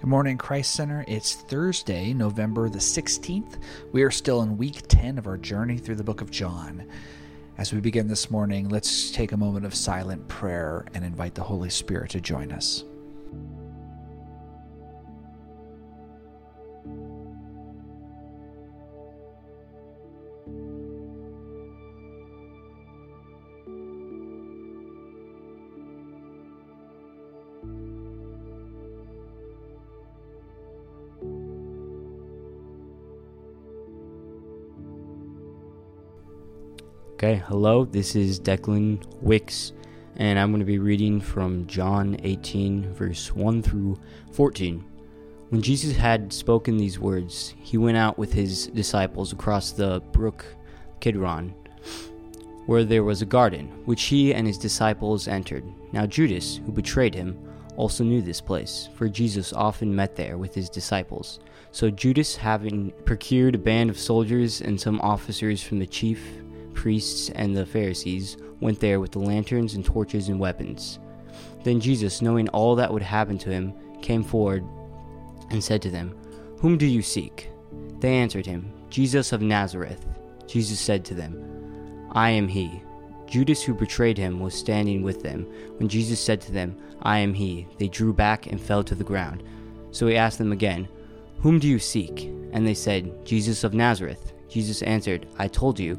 Good morning, Christ Center. It's Thursday, November the 16th. We are still in week 10 of our journey through the book of John. As we begin this morning, let's take a moment of silent prayer and invite the Holy Spirit to join us. Okay, hello, this is Declan Wicks, and I'm going to be reading from John 18, verse 1 through 14. When Jesus had spoken these words, he went out with his disciples across the brook Kidron, where there was a garden, which he and his disciples entered. Now Judas, who betrayed him, also knew this place, for Jesus often met there with his disciples. So Judas, having procured a band of soldiers and some officers from the chief priests and the Pharisees went there with the lanterns and torches and weapons. Then Jesus, knowing all that would happen to him, came forward and said to them, Whom do you seek? They answered him, Jesus of Nazareth. Jesus said to them, I am he. Judas, who betrayed him, was standing with them. When Jesus said to them, I am he, they drew back and fell to the ground. So he asked them again, Whom do you seek? And they said, Jesus of Nazareth. Jesus answered, I told you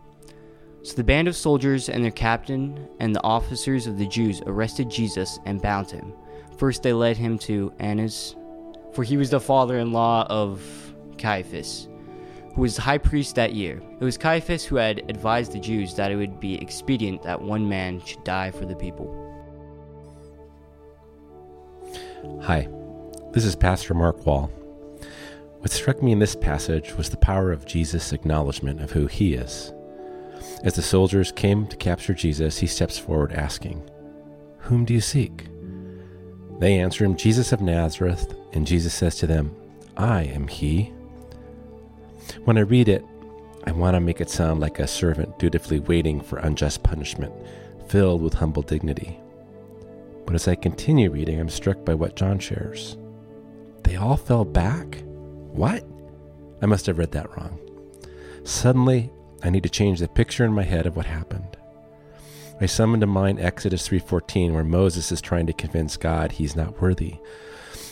So the band of soldiers and their captain and the officers of the Jews arrested Jesus and bound him. First they led him to Annas, for he was the father in law of Caiaphas, who was the high priest that year. It was Caiaphas who had advised the Jews that it would be expedient that one man should die for the people. Hi, this is Pastor Mark Wall. What struck me in this passage was the power of Jesus' acknowledgement of who he is. As the soldiers came to capture Jesus, he steps forward asking, Whom do you seek? They answer him, Jesus of Nazareth, and Jesus says to them, I am he. When I read it, I want to make it sound like a servant dutifully waiting for unjust punishment, filled with humble dignity. But as I continue reading, I'm struck by what John shares. They all fell back? What? I must have read that wrong. Suddenly, I need to change the picture in my head of what happened. I summon to mind Exodus 3:14 where Moses is trying to convince God he's not worthy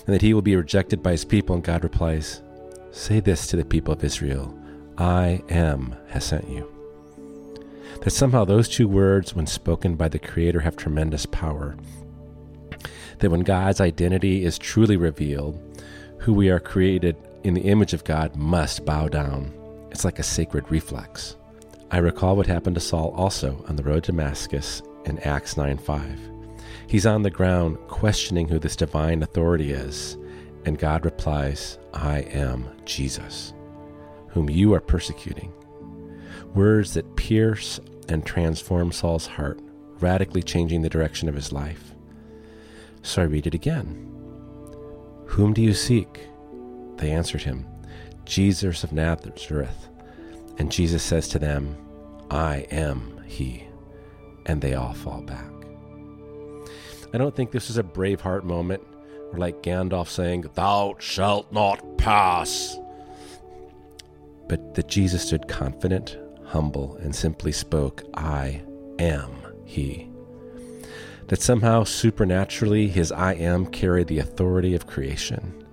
and that he will be rejected by his people and God replies, "Say this to the people of Israel, I am has sent you." That somehow those two words when spoken by the creator have tremendous power. That when God's identity is truly revealed, who we are created in the image of God must bow down. It's like a sacred reflex. I recall what happened to Saul also on the road to Damascus in Acts 9:5. He's on the ground questioning who this divine authority is, and God replies, "I am Jesus, whom you are persecuting." Words that pierce and transform Saul's heart, radically changing the direction of his life. So I read it again. Whom do you seek? They answered him, Jesus of Nazareth. And Jesus says to them, I am he. And they all fall back. I don't think this is a Braveheart moment or like Gandalf saying, Thou shalt not pass. But that Jesus stood confident, humble, and simply spoke, I am he. That somehow supernaturally his I am carried the authority of creation.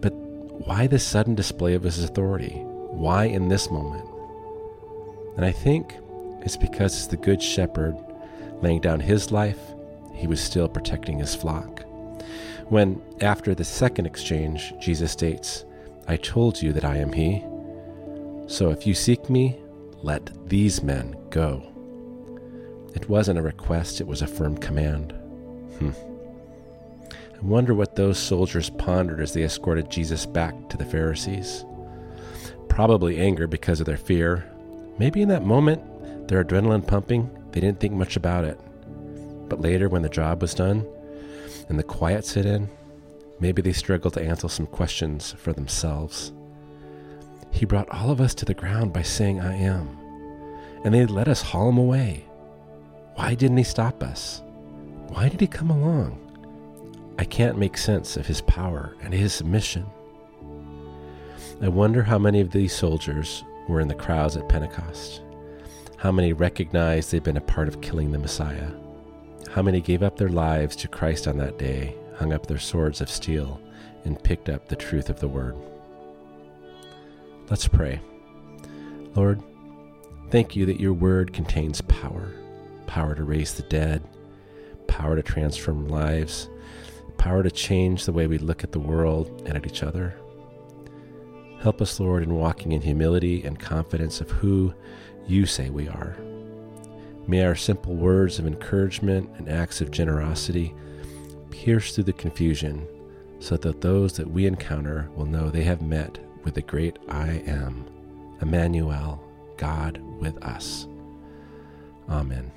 But why this sudden display of his authority? Why in this moment? And I think it's because the Good Shepherd laying down his life, he was still protecting his flock. When, after the second exchange, Jesus states, I told you that I am he. So if you seek me, let these men go. It wasn't a request, it was a firm command. Hmm. I wonder what those soldiers pondered as they escorted Jesus back to the Pharisees. Probably anger because of their fear. Maybe in that moment, their adrenaline pumping, they didn't think much about it. But later, when the job was done and the quiet set in, maybe they struggled to answer some questions for themselves. He brought all of us to the ground by saying, I am. And they let us haul him away. Why didn't he stop us? Why did he come along? I can't make sense of his power and his mission. I wonder how many of these soldiers were in the crowds at Pentecost. How many recognized they'd been a part of killing the Messiah. How many gave up their lives to Christ on that day, hung up their swords of steel, and picked up the truth of the word. Let's pray. Lord, thank you that your word contains power power to raise the dead, power to transform lives, power to change the way we look at the world and at each other. Help us, Lord, in walking in humility and confidence of who you say we are. May our simple words of encouragement and acts of generosity pierce through the confusion so that those that we encounter will know they have met with the great I am, Emmanuel, God with us. Amen.